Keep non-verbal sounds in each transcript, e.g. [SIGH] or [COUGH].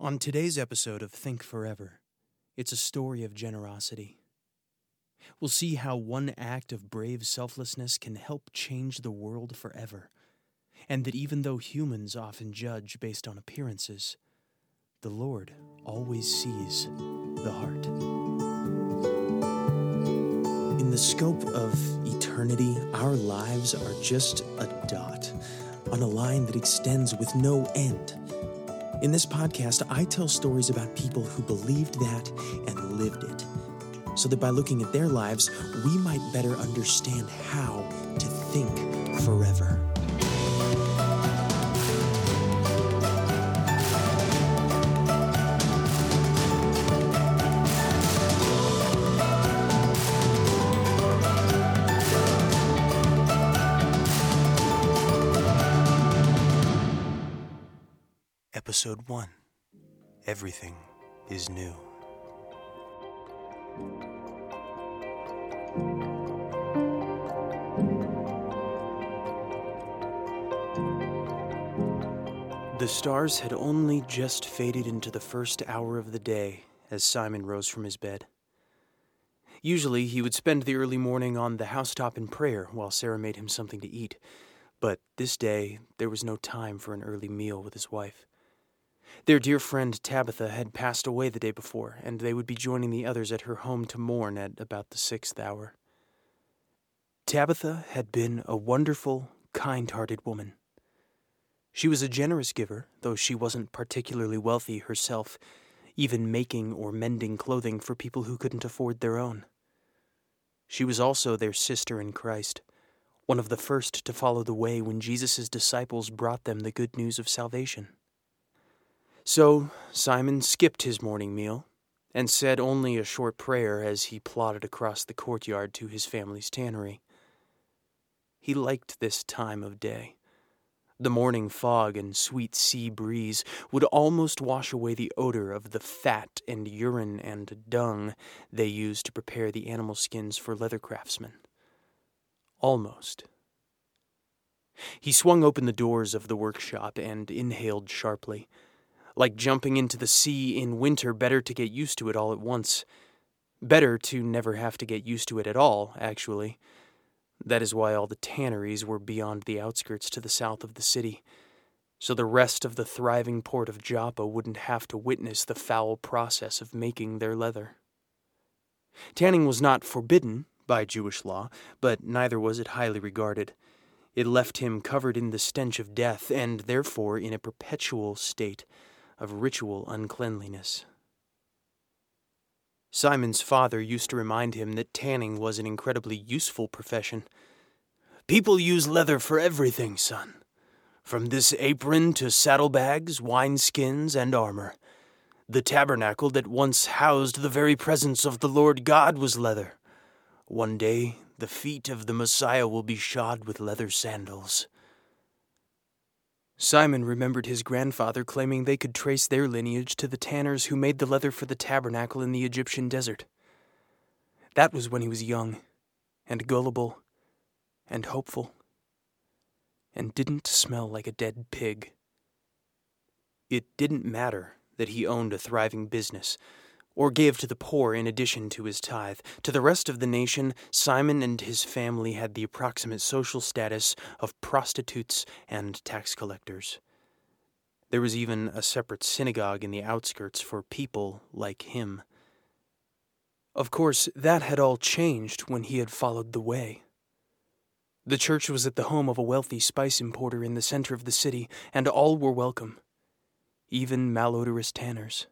On today's episode of Think Forever, it's a story of generosity. We'll see how one act of brave selflessness can help change the world forever, and that even though humans often judge based on appearances, the Lord always sees the heart. In the scope of eternity, our lives are just a dot on a line that extends with no end. In this podcast, I tell stories about people who believed that and lived it, so that by looking at their lives, we might better understand how to think forever. Episode 1 Everything is New. The stars had only just faded into the first hour of the day as Simon rose from his bed. Usually, he would spend the early morning on the housetop in prayer while Sarah made him something to eat, but this day there was no time for an early meal with his wife. Their dear friend Tabitha had passed away the day before, and they would be joining the others at her home to mourn at about the sixth hour. Tabitha had been a wonderful, kind hearted woman. She was a generous giver, though she wasn't particularly wealthy herself, even making or mending clothing for people who couldn't afford their own. She was also their sister in Christ, one of the first to follow the way when Jesus' disciples brought them the good news of salvation. So Simon skipped his morning meal and said only a short prayer as he plodded across the courtyard to his family's tannery. He liked this time of day. The morning fog and sweet sea breeze would almost wash away the odor of the fat and urine and dung they used to prepare the animal skins for leather craftsmen. Almost. He swung open the doors of the workshop and inhaled sharply. Like jumping into the sea in winter, better to get used to it all at once. Better to never have to get used to it at all, actually. That is why all the tanneries were beyond the outskirts to the south of the city, so the rest of the thriving port of Joppa wouldn't have to witness the foul process of making their leather. Tanning was not forbidden by Jewish law, but neither was it highly regarded. It left him covered in the stench of death, and therefore in a perpetual state of ritual uncleanliness. Simon's father used to remind him that tanning was an incredibly useful profession. People use leather for everything, son. From this apron to saddlebags, wineskins, and armor. The tabernacle that once housed the very presence of the Lord God was leather. One day, the feet of the Messiah will be shod with leather sandals. Simon remembered his grandfather claiming they could trace their lineage to the tanners who made the leather for the tabernacle in the Egyptian desert. That was when he was young, and gullible, and hopeful, and didn't smell like a dead pig. It didn't matter that he owned a thriving business or gave to the poor in addition to his tithe. To the rest of the nation, Simon and his family had the approximate social status of prostitutes and tax collectors. There was even a separate synagogue in the outskirts for people like him. Of course, that had all changed when he had followed the way. The church was at the home of a wealthy spice importer in the center of the city, and all were welcome, even malodorous tanners.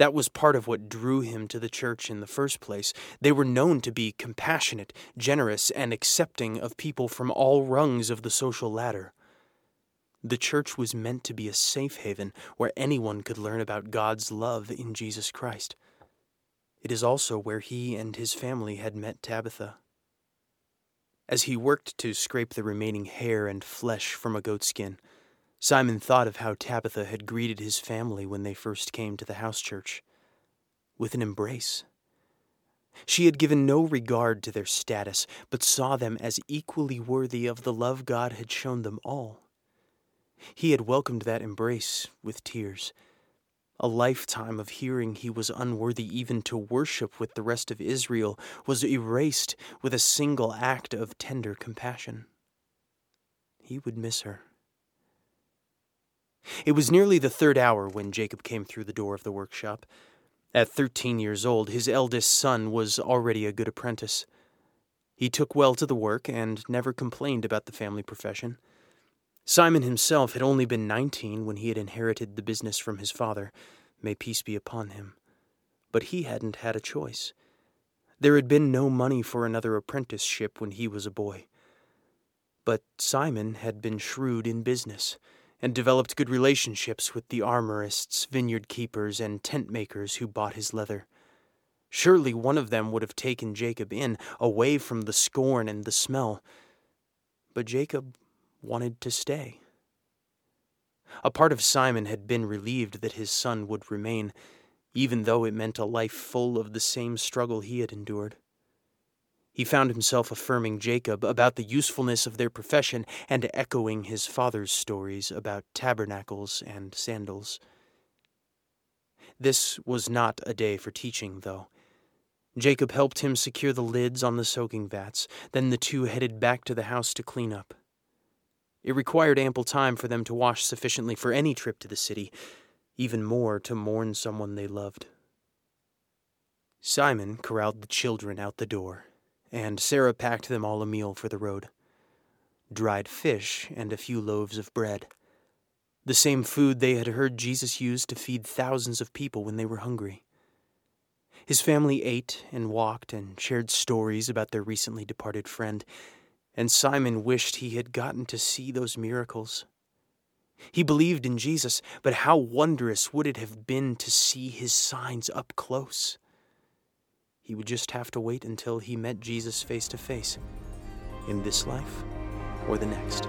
That was part of what drew him to the church in the first place. They were known to be compassionate, generous, and accepting of people from all rungs of the social ladder. The church was meant to be a safe haven where anyone could learn about God's love in Jesus Christ. It is also where he and his family had met Tabitha. As he worked to scrape the remaining hair and flesh from a goatskin, Simon thought of how Tabitha had greeted his family when they first came to the house church with an embrace. She had given no regard to their status, but saw them as equally worthy of the love God had shown them all. He had welcomed that embrace with tears, A lifetime of hearing he was unworthy even to worship with the rest of Israel was erased with a single act of tender compassion. He would miss her. It was nearly the third hour when Jacob came through the door of the workshop. At thirteen years old, his eldest son was already a good apprentice. He took well to the work and never complained about the family profession. Simon himself had only been nineteen when he had inherited the business from his father. May peace be upon him. But he hadn't had a choice. There had been no money for another apprenticeship when he was a boy. But Simon had been shrewd in business and developed good relationships with the armorists, vineyard keepers, and tent makers who bought his leather. Surely one of them would have taken Jacob in, away from the scorn and the smell. But Jacob wanted to stay. A part of Simon had been relieved that his son would remain, even though it meant a life full of the same struggle he had endured. He found himself affirming Jacob about the usefulness of their profession and echoing his father's stories about tabernacles and sandals. This was not a day for teaching, though. Jacob helped him secure the lids on the soaking vats, then the two headed back to the house to clean up. It required ample time for them to wash sufficiently for any trip to the city, even more to mourn someone they loved. Simon corralled the children out the door and Sarah packed them all a meal for the road dried fish and a few loaves of bread. The same food they had heard Jesus use to feed thousands of people when they were hungry. His family ate and walked and shared stories about their recently departed friend, and Simon wished he had gotten to see those miracles. He believed in Jesus, but how wondrous would it have been to see his signs up close? He would just have to wait until he met Jesus face to face, in this life or the next.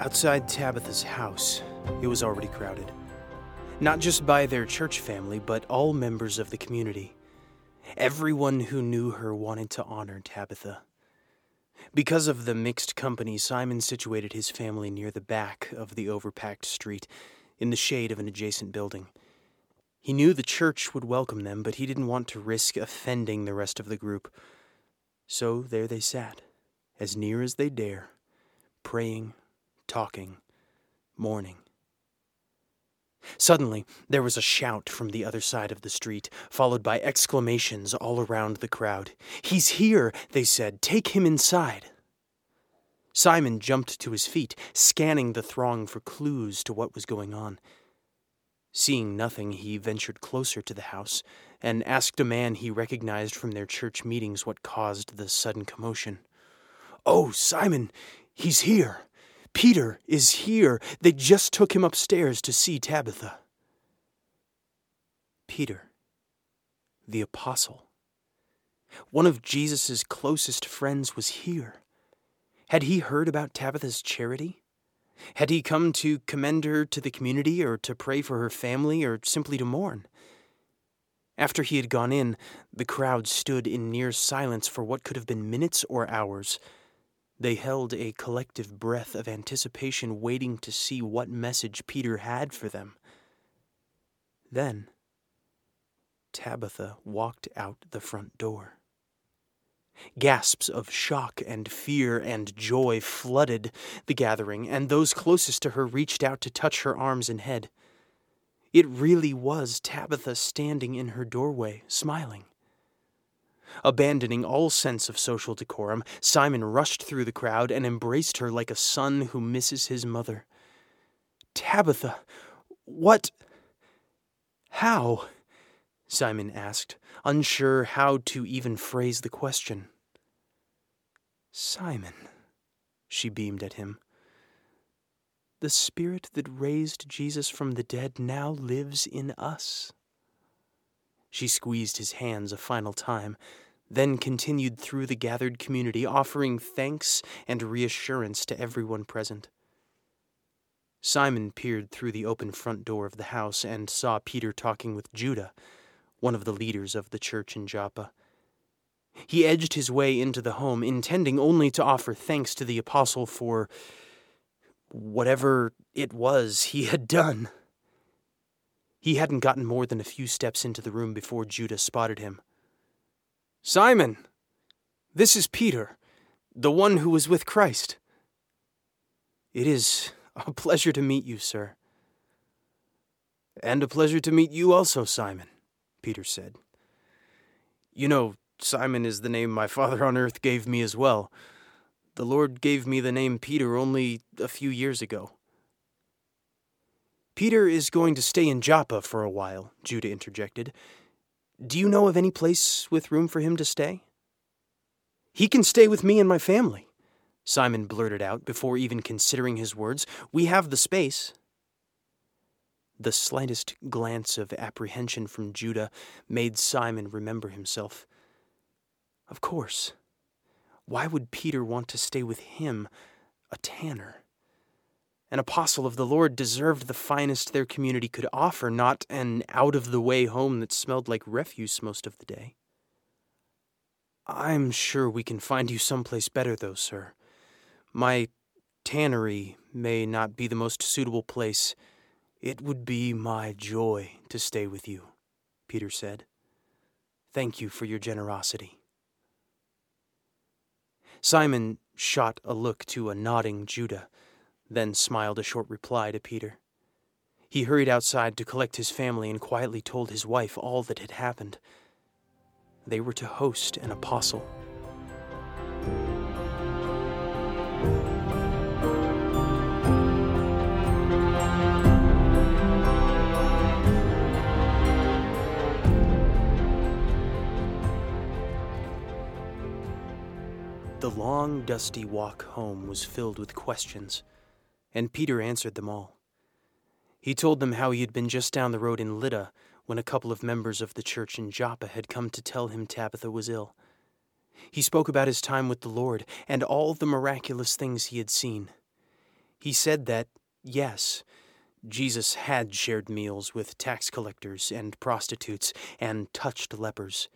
Outside Tabitha's house, it was already crowded. Not just by their church family, but all members of the community. Everyone who knew her wanted to honor Tabitha. Because of the mixed company, Simon situated his family near the back of the overpacked street, in the shade of an adjacent building. He knew the church would welcome them, but he didn't want to risk offending the rest of the group. So there they sat, as near as they dare, praying, talking, mourning. Suddenly, there was a shout from the other side of the street, followed by exclamations all around the crowd. He's here, they said. Take him inside. Simon jumped to his feet, scanning the throng for clues to what was going on. Seeing nothing, he ventured closer to the house and asked a man he recognized from their church meetings what caused the sudden commotion. Oh, Simon, he's here. Peter is here. They just took him upstairs to see Tabitha. Peter, the apostle, one of Jesus' closest friends, was here. Had he heard about Tabitha's charity? Had he come to commend her to the community, or to pray for her family, or simply to mourn? After he had gone in, the crowd stood in near silence for what could have been minutes or hours. They held a collective breath of anticipation, waiting to see what message Peter had for them. Then, Tabitha walked out the front door. Gasps of shock and fear and joy flooded the gathering, and those closest to her reached out to touch her arms and head. It really was Tabitha standing in her doorway, smiling. Abandoning all sense of social decorum, Simon rushed through the crowd and embraced her like a son who misses his mother. Tabitha, what? How? Simon asked, unsure how to even phrase the question. Simon, she beamed at him. The spirit that raised Jesus from the dead now lives in us. She squeezed his hands a final time, then continued through the gathered community, offering thanks and reassurance to everyone present. Simon peered through the open front door of the house and saw Peter talking with Judah, one of the leaders of the church in Joppa. He edged his way into the home, intending only to offer thanks to the apostle for whatever it was he had done. He hadn't gotten more than a few steps into the room before Judah spotted him. Simon, this is Peter, the one who was with Christ. It is a pleasure to meet you, sir. And a pleasure to meet you also, Simon, Peter said. You know, Simon is the name my Father on earth gave me as well. The Lord gave me the name Peter only a few years ago. Peter is going to stay in Joppa for a while, Judah interjected. Do you know of any place with room for him to stay? He can stay with me and my family, Simon blurted out before even considering his words. We have the space. The slightest glance of apprehension from Judah made Simon remember himself. Of course. Why would Peter want to stay with him, a tanner? An apostle of the Lord deserved the finest their community could offer, not an out of the way home that smelled like refuse most of the day. I'm sure we can find you someplace better, though, sir. My tannery may not be the most suitable place. It would be my joy to stay with you, Peter said. Thank you for your generosity. Simon shot a look to a nodding Judah then smiled a short reply to Peter. He hurried outside to collect his family and quietly told his wife all that had happened. They were to host an apostle. The long, dusty walk home was filled with questions and Peter answered them all. He told them how he had been just down the road in Lydda when a couple of members of the church in Joppa had come to tell him Tabitha was ill. He spoke about his time with the Lord and all the miraculous things he had seen. He said that, yes, Jesus had shared meals with tax collectors and prostitutes and touched lepers.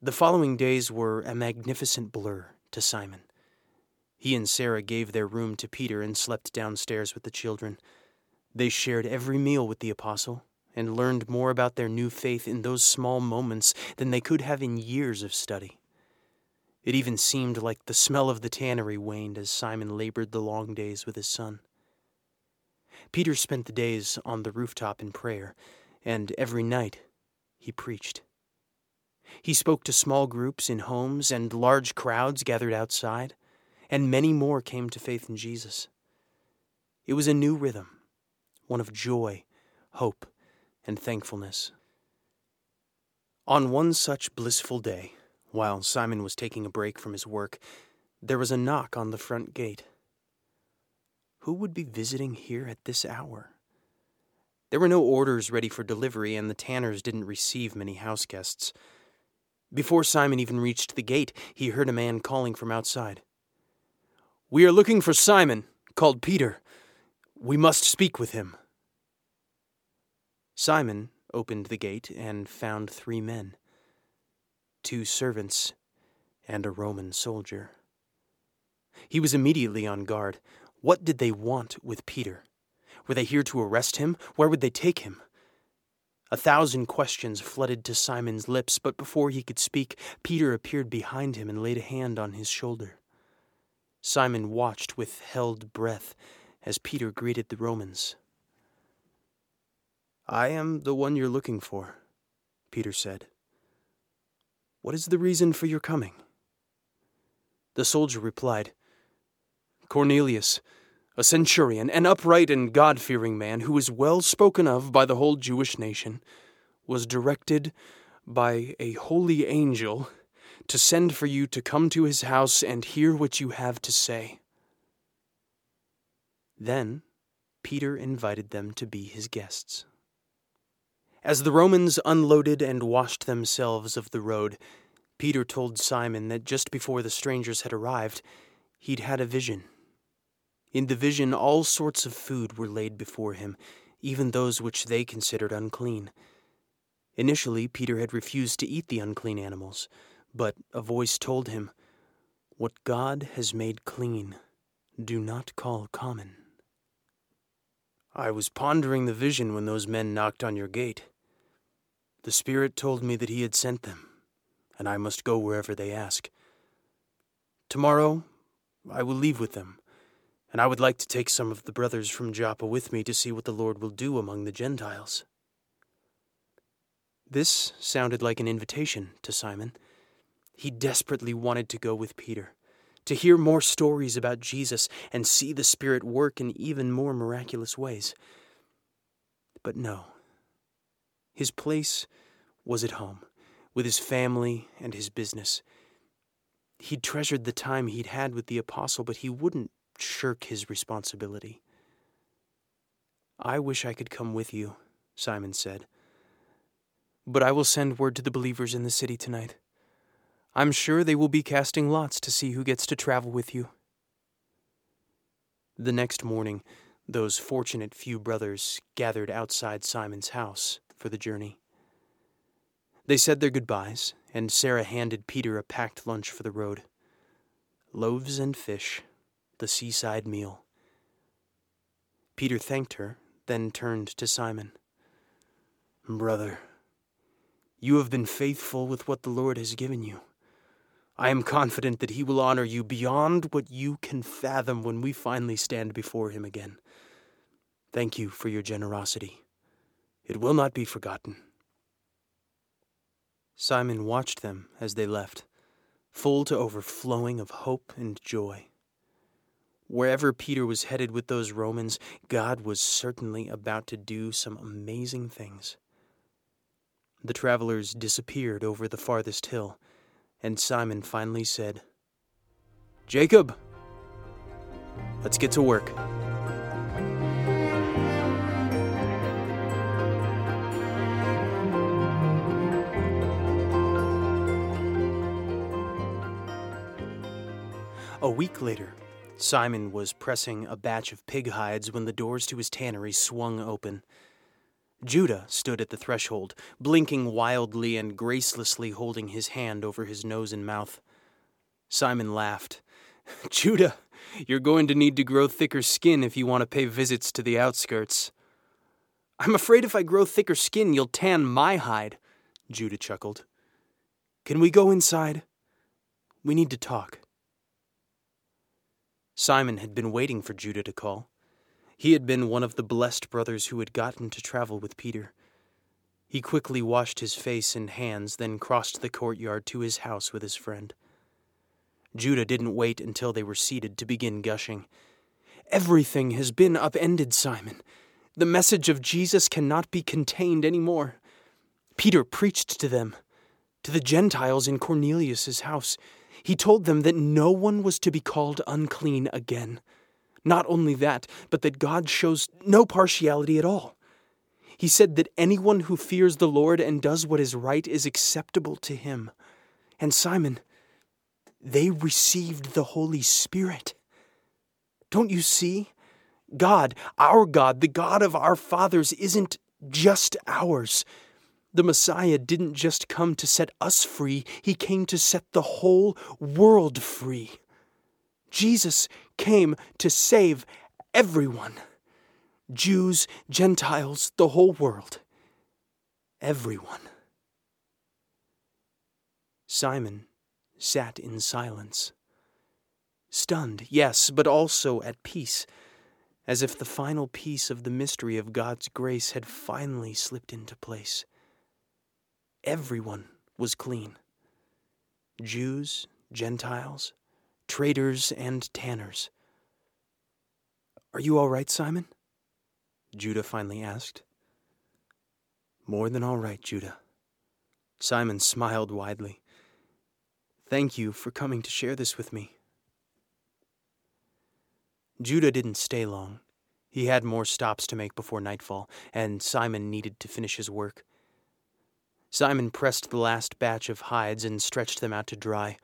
The following days were a magnificent blur to Simon. He and Sarah gave their room to Peter and slept downstairs with the children. They shared every meal with the apostle and learned more about their new faith in those small moments than they could have in years of study. It even seemed like the smell of the tannery waned as Simon labored the long days with his son. Peter spent the days on the rooftop in prayer, and every night he preached. He spoke to small groups in homes and large crowds gathered outside and many more came to faith in Jesus. It was a new rhythm, one of joy, hope, and thankfulness. On one such blissful day, while Simon was taking a break from his work, there was a knock on the front gate. Who would be visiting here at this hour? There were no orders ready for delivery, and the Tanners didn't receive many house guests. Before Simon even reached the gate, he heard a man calling from outside. We are looking for Simon, called Peter. We must speak with him. Simon opened the gate and found three men two servants and a Roman soldier. He was immediately on guard. What did they want with Peter? Were they here to arrest him? Where would they take him? A thousand questions flooded to Simon's lips, but before he could speak, Peter appeared behind him and laid a hand on his shoulder. Simon watched with held breath as Peter greeted the Romans. I am the one you're looking for, Peter said. What is the reason for your coming? The soldier replied, Cornelius, a centurion, an upright and God fearing man who is well spoken of by the whole Jewish nation, was directed by a holy angel to send for you to come to his house and hear what you have to say. Then Peter invited them to be his guests. As the Romans unloaded and washed themselves of the road, Peter told Simon that just before the strangers had arrived, he'd had a vision. In the vision, all sorts of food were laid before him, even those which they considered unclean. Initially, Peter had refused to eat the unclean animals, but a voice told him, What God has made clean, do not call common. I was pondering the vision when those men knocked on your gate. The Spirit told me that He had sent them, and I must go wherever they ask. Tomorrow, I will leave with them and I would like to take some of the brothers from Joppa with me to see what the Lord will do among the Gentiles. This sounded like an invitation to Simon. He desperately wanted to go with Peter, to hear more stories about Jesus and see the Spirit work in even more miraculous ways. But no. His place was at home, with his family and his business. He'd treasured the time he'd had with the apostle, but he wouldn't shirk his responsibility. I wish I could come with you, Simon said. But I will send word to the believers in the city tonight. I'm sure they will be casting lots to see who gets to travel with you. The next morning, those fortunate few brothers gathered outside Simon's house for the journey. They said their goodbyes, and Sarah handed Peter a packed lunch for the road loaves and fish the seaside meal. Peter thanked her, then turned to Simon. Brother, you have been faithful with what the Lord has given you. I am confident that He will honor you beyond what you can fathom when we finally stand before Him again. Thank you for your generosity. It will not be forgotten. Simon watched them as they left, full to overflowing of hope and joy. Wherever Peter was headed with those Romans, God was certainly about to do some amazing things. The travelers disappeared over the farthest hill, and Simon finally said, Jacob, let's get to work. A week later, Simon was pressing a batch of pig hides when the doors to his tannery swung open. Judah stood at the threshold, blinking wildly and gracelessly holding his hand over his nose and mouth. Simon laughed. [LAUGHS] Judah, you're going to need to grow thicker skin if you want to pay visits to the outskirts. I'm afraid if I grow thicker skin, you'll tan my hide, Judah chuckled. Can we go inside? We need to talk. Simon had been waiting for Judah to call. He had been one of the blessed brothers who had gotten to travel with Peter. He quickly washed his face and hands, then crossed the courtyard to his house with his friend. Judah didn't wait until they were seated to begin gushing. Everything has been upended, Simon. The message of Jesus cannot be contained any more. Peter preached to them, to the Gentiles in Cornelius's house. He told them that no one was to be called unclean again. Not only that, but that God shows no partiality at all. He said that anyone who fears the Lord and does what is right is acceptable to him. And Simon, they received the Holy Spirit. Don't you see? God, our God, the God of our fathers, isn't just ours. The Messiah didn't just come to set us free, he came to set the whole world free. Jesus came to save everyone Jews, Gentiles, the whole world. Everyone. Simon sat in silence. Stunned, yes, but also at peace, as if the final piece of the mystery of God's grace had finally slipped into place everyone was clean Jews, Gentiles, traders, and tanners. Are you all right, Simon? Judah finally asked. More than all right, Judah. Simon smiled widely. Thank you for coming to share this with me. Judah didn't stay long. He had more stops to make before nightfall, and Simon needed to finish his work. Simon pressed the last batch of hides and stretched them out to dry,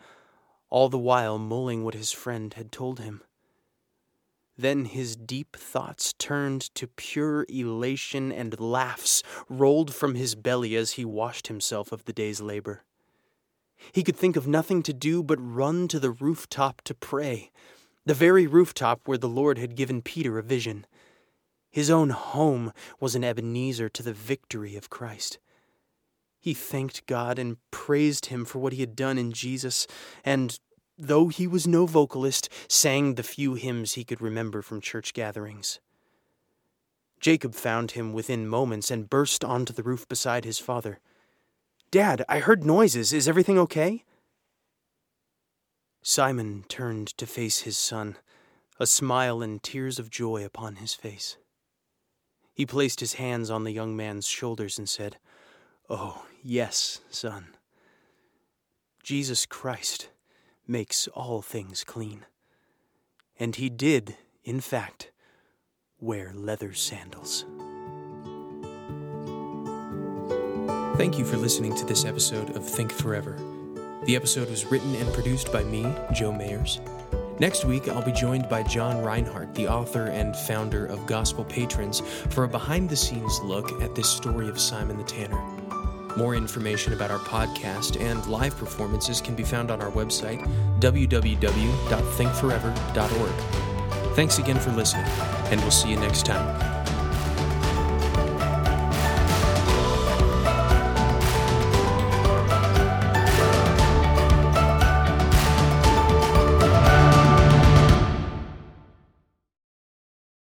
all the while mulling what his friend had told him. Then his deep thoughts turned to pure elation, and laughs rolled from his belly as he washed himself of the day's labor. He could think of nothing to do but run to the rooftop to pray, the very rooftop where the Lord had given Peter a vision. His own home was an Ebenezer to the victory of Christ. He thanked God and praised Him for what He had done in Jesus, and though he was no vocalist, sang the few hymns he could remember from church gatherings. Jacob found him within moments and burst onto the roof beside his father. Dad, I heard noises. Is everything okay? Simon turned to face his son, a smile and tears of joy upon his face. He placed his hands on the young man's shoulders and said, Oh, yes, son. Jesus Christ makes all things clean. And he did, in fact, wear leather sandals. Thank you for listening to this episode of Think Forever. The episode was written and produced by me, Joe Mayers. Next week, I'll be joined by John Rinehart, the author and founder of Gospel Patrons, for a behind the scenes look at this story of Simon the Tanner. More information about our podcast and live performances can be found on our website, www.thinkforever.org. Thanks again for listening, and we'll see you next time.